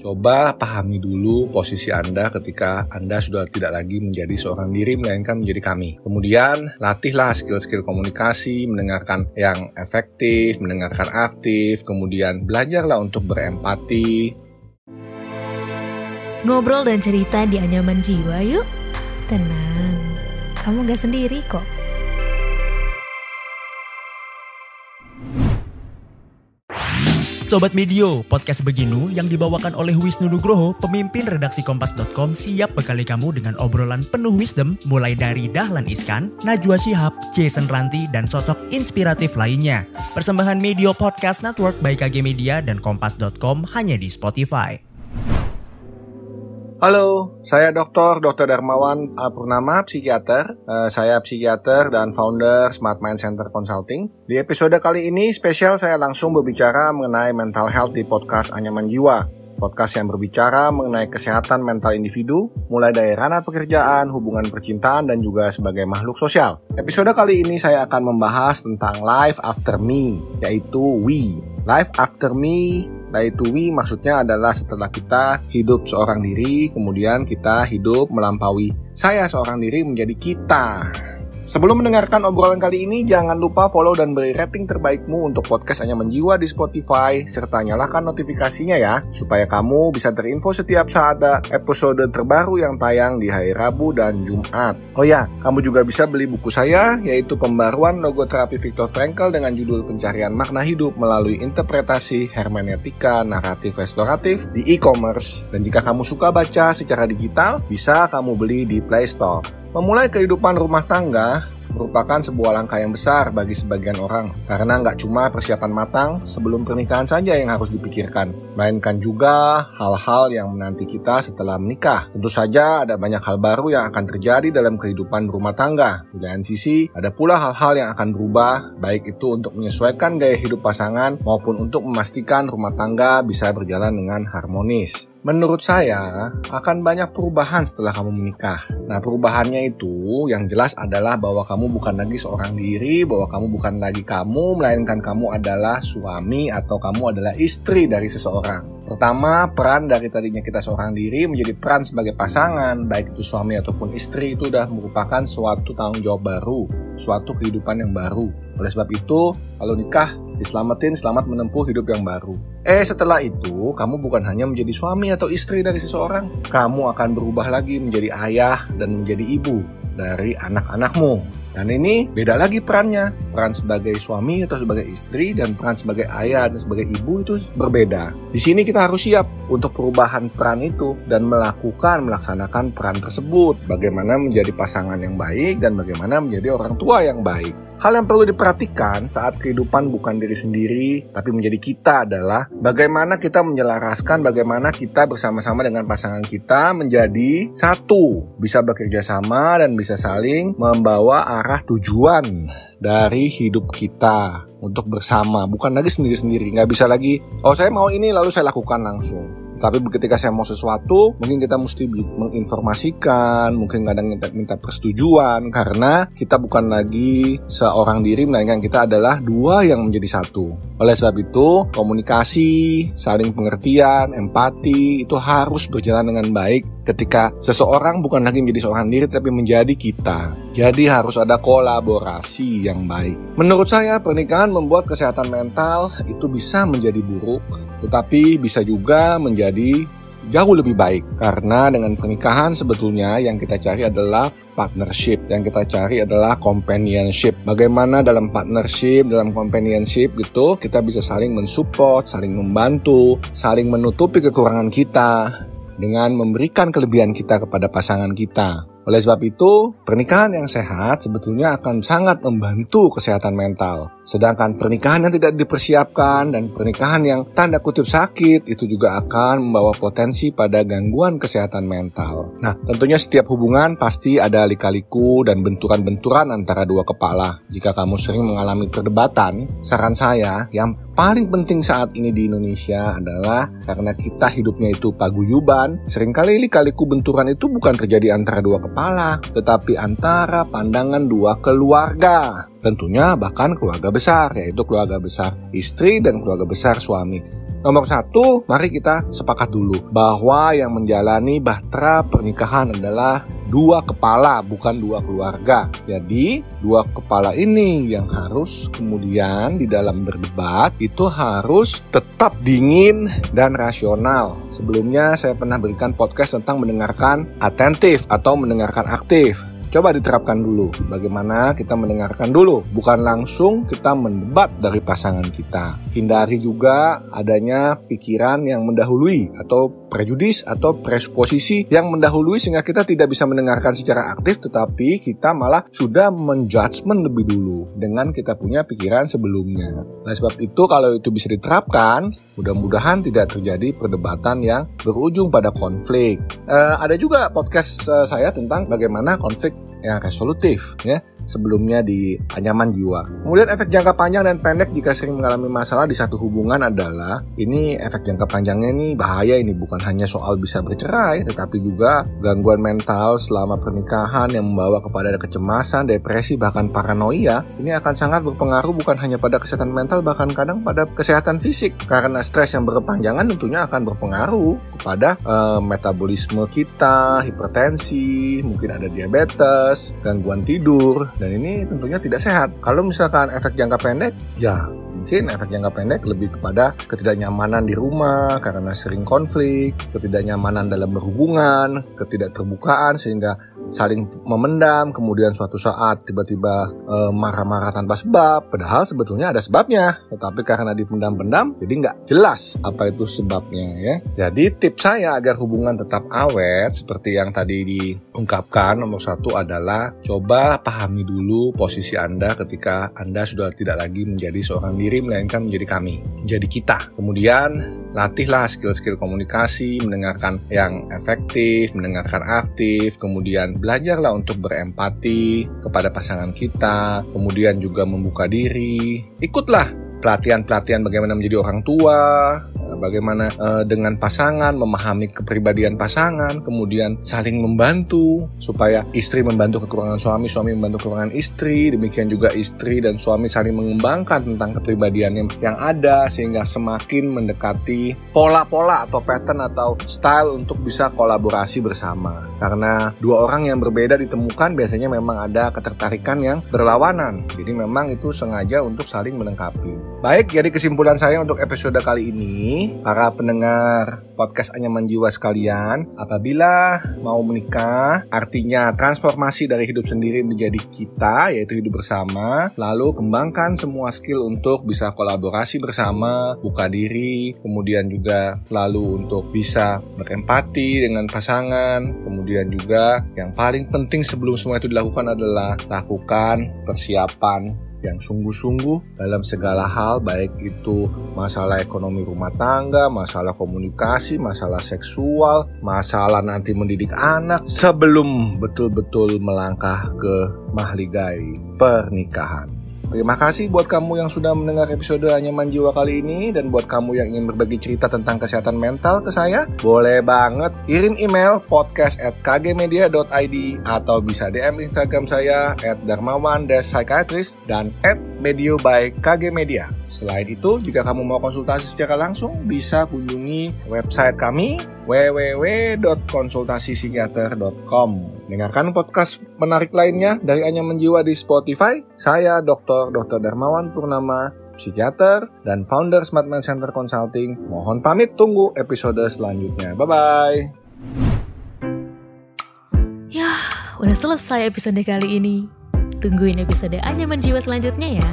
Coba pahami dulu posisi Anda ketika Anda sudah tidak lagi menjadi seorang diri, melainkan menjadi kami. Kemudian, latihlah skill-skill komunikasi, mendengarkan yang efektif, mendengarkan aktif, kemudian belajarlah untuk berempati. Ngobrol dan cerita di anyaman jiwa yuk. Tenang, kamu gak sendiri kok. Sobat Medio, podcast Beginu yang dibawakan oleh Wisnu Nugroho, pemimpin redaksi Kompas.com siap bekali kamu dengan obrolan penuh wisdom mulai dari Dahlan Iskan, Najwa Shihab, Jason Ranti, dan sosok inspiratif lainnya. Persembahan Medio Podcast Network by KG Media dan Kompas.com hanya di Spotify. Halo, saya Dr. Dr. Darmawan Purnama, psikiater. Uh, saya psikiater dan founder Smart Mind Center Consulting. Di episode kali ini spesial saya langsung berbicara mengenai mental health di podcast Anyaman Jiwa. Podcast yang berbicara mengenai kesehatan mental individu, mulai dari ranah pekerjaan, hubungan percintaan, dan juga sebagai makhluk sosial. Episode kali ini saya akan membahas tentang life after me, yaitu we. Life after me we maksudnya adalah setelah kita hidup seorang diri, kemudian kita hidup melampaui saya seorang diri menjadi kita. Sebelum mendengarkan obrolan kali ini, jangan lupa follow dan beri rating terbaikmu untuk podcast Hanya Menjiwa di Spotify, serta nyalakan notifikasinya ya, supaya kamu bisa terinfo setiap saat ada episode terbaru yang tayang di hari Rabu dan Jumat. Oh ya, kamu juga bisa beli buku saya, yaitu Pembaruan Logoterapi Viktor Frankl dengan judul Pencarian Makna Hidup melalui Interpretasi Hermeneutika Naratif Restoratif di e-commerce. Dan jika kamu suka baca secara digital, bisa kamu beli di Play Store. Memulai kehidupan rumah tangga merupakan sebuah langkah yang besar bagi sebagian orang karena nggak cuma persiapan matang sebelum pernikahan saja yang harus dipikirkan, melainkan juga hal-hal yang menanti kita setelah menikah. Tentu saja ada banyak hal baru yang akan terjadi dalam kehidupan rumah tangga. Di lain sisi, ada pula hal-hal yang akan berubah, baik itu untuk menyesuaikan gaya hidup pasangan maupun untuk memastikan rumah tangga bisa berjalan dengan harmonis. Menurut saya, akan banyak perubahan setelah kamu menikah. Nah, perubahannya itu yang jelas adalah bahwa kamu bukan lagi seorang diri, bahwa kamu bukan lagi kamu, melainkan kamu adalah suami atau kamu adalah istri dari seseorang. Pertama, peran dari tadinya kita seorang diri menjadi peran sebagai pasangan, baik itu suami ataupun istri, itu sudah merupakan suatu tanggung jawab baru, suatu kehidupan yang baru. Oleh sebab itu, kalau nikah, diselamatin selamat menempuh hidup yang baru. Eh setelah itu, kamu bukan hanya menjadi suami atau istri dari seseorang, kamu akan berubah lagi menjadi ayah dan menjadi ibu dari anak-anakmu. Dan ini beda lagi perannya. Peran sebagai suami atau sebagai istri dan peran sebagai ayah dan sebagai ibu itu berbeda. Di sini kita harus siap untuk perubahan peran itu dan melakukan melaksanakan peran tersebut. Bagaimana menjadi pasangan yang baik dan bagaimana menjadi orang tua yang baik. Hal yang perlu diperhatikan saat kehidupan bukan diri sendiri, tapi menjadi kita adalah bagaimana kita menyelaraskan bagaimana kita bersama-sama dengan pasangan kita menjadi satu, bisa bekerja sama dan bisa saling membawa arah tujuan dari hidup kita untuk bersama, bukan lagi sendiri-sendiri, nggak bisa lagi, oh saya mau ini lalu saya lakukan langsung tapi ketika saya mau sesuatu, mungkin kita mesti menginformasikan, mungkin kadang minta, minta persetujuan, karena kita bukan lagi seorang diri, melainkan kita adalah dua yang menjadi satu. Oleh sebab itu, komunikasi, saling pengertian, empati, itu harus berjalan dengan baik ketika seseorang bukan lagi menjadi seorang diri, tapi menjadi kita. Jadi harus ada kolaborasi yang baik. Menurut saya, pernikahan membuat kesehatan mental itu bisa menjadi buruk, tetapi bisa juga menjadi jauh lebih baik karena dengan pernikahan sebetulnya yang kita cari adalah partnership yang kita cari adalah companionship bagaimana dalam partnership dalam companionship gitu kita bisa saling mensupport saling membantu saling menutupi kekurangan kita dengan memberikan kelebihan kita kepada pasangan kita oleh sebab itu, pernikahan yang sehat sebetulnya akan sangat membantu kesehatan mental. Sedangkan pernikahan yang tidak dipersiapkan dan pernikahan yang tanda kutip sakit itu juga akan membawa potensi pada gangguan kesehatan mental. Nah, tentunya setiap hubungan pasti ada lika-liku dan benturan-benturan antara dua kepala. Jika kamu sering mengalami perdebatan, saran saya yang paling penting saat ini di Indonesia adalah karena kita hidupnya itu paguyuban, sering kali lika-liku benturan itu bukan terjadi antara dua kepala tetapi antara pandangan dua keluarga. Tentunya bahkan keluarga besar, yaitu keluarga besar istri dan keluarga besar suami. Nomor satu, mari kita sepakat dulu bahwa yang menjalani bahtera pernikahan adalah dua kepala, bukan dua keluarga. Jadi, dua kepala ini yang harus kemudian di dalam berdebat itu harus tetap dingin dan rasional. Sebelumnya saya pernah berikan podcast tentang mendengarkan atentif atau mendengarkan aktif. Coba diterapkan dulu bagaimana kita mendengarkan dulu, bukan langsung kita mendebat dari pasangan kita. Hindari juga adanya pikiran yang mendahului atau prejudis atau presposisi yang mendahului sehingga kita tidak bisa mendengarkan secara aktif tetapi kita malah sudah menjudgment lebih dulu dengan kita punya pikiran sebelumnya. Nah sebab itu kalau itu bisa diterapkan, mudah-mudahan tidak terjadi perdebatan yang berujung pada konflik. Uh, ada juga podcast uh, saya tentang bagaimana konflik yang resolutif ya sebelumnya di anyaman jiwa. Kemudian efek jangka panjang dan pendek jika sering mengalami masalah di satu hubungan adalah ini efek jangka panjangnya ini bahaya ini bukan hanya soal bisa bercerai tetapi juga gangguan mental selama pernikahan yang membawa kepada kecemasan, depresi bahkan paranoia. Ini akan sangat berpengaruh bukan hanya pada kesehatan mental bahkan kadang pada kesehatan fisik karena stres yang berkepanjangan tentunya akan berpengaruh kepada uh, metabolisme kita, hipertensi, mungkin ada diabetes, gangguan tidur dan ini tentunya tidak sehat. Kalau misalkan efek jangka pendek, ya mungkin efek jangka pendek lebih kepada ketidaknyamanan di rumah karena sering konflik, ketidaknyamanan dalam berhubungan, ketidakterbukaan sehingga saling memendam, kemudian suatu saat tiba-tiba e, marah-marah tanpa sebab, padahal sebetulnya ada sebabnya, tetapi karena dipendam-pendam, jadi nggak jelas apa itu sebabnya ya. Jadi tips saya agar hubungan tetap awet seperti yang tadi diungkapkan nomor satu adalah coba pahami dulu posisi Anda ketika Anda sudah tidak lagi menjadi seorang diri melainkan menjadi kami, menjadi kita. Kemudian latihlah skill-skill komunikasi, mendengarkan yang efektif, mendengarkan aktif, kemudian belajarlah untuk berempati kepada pasangan kita, kemudian juga membuka diri. Ikutlah pelatihan-pelatihan bagaimana menjadi orang tua, bagaimana uh, dengan pasangan memahami kepribadian pasangan, kemudian saling membantu supaya istri membantu kekurangan suami, suami membantu kekurangan istri, demikian juga istri dan suami saling mengembangkan tentang kepribadian yang, yang ada sehingga semakin mendekati pola-pola atau pattern atau style untuk bisa kolaborasi bersama. Karena dua orang yang berbeda ditemukan biasanya memang ada ketertarikan yang berlawanan. Jadi memang itu sengaja untuk saling melengkapi. Baik, jadi kesimpulan saya untuk episode kali ini para pendengar podcast Anyaman Jiwa sekalian, apabila mau menikah, artinya transformasi dari hidup sendiri menjadi kita, yaitu hidup bersama, lalu kembangkan semua skill untuk bisa kolaborasi bersama, buka diri, kemudian juga lalu untuk bisa berempati dengan pasangan, kemudian juga yang paling penting sebelum semua itu dilakukan adalah lakukan persiapan yang sungguh-sungguh dalam segala hal baik itu masalah ekonomi rumah tangga, masalah komunikasi, masalah seksual, masalah nanti mendidik anak sebelum betul-betul melangkah ke mahligai pernikahan. Terima kasih buat kamu yang sudah mendengar episode Anyaman Jiwa kali ini. Dan buat kamu yang ingin berbagi cerita tentang kesehatan mental ke saya, boleh banget kirim email podcast at kgmedia.id atau bisa DM Instagram saya at darmawan psychiatrist dan at medio by KG Media. Selain itu, jika kamu mau konsultasi secara langsung, bisa kunjungi website kami www.konsultasipsikiater.com. Dengarkan podcast menarik lainnya dari Anyaman Jiwa di Spotify. Saya Dr. Dr. Darmawan Purnama, psikiater dan founder Smartman Center Consulting. Mohon pamit tunggu episode selanjutnya. Bye-bye. Ya, udah selesai episode kali ini. Tungguin episode Anyaman Jiwa selanjutnya ya.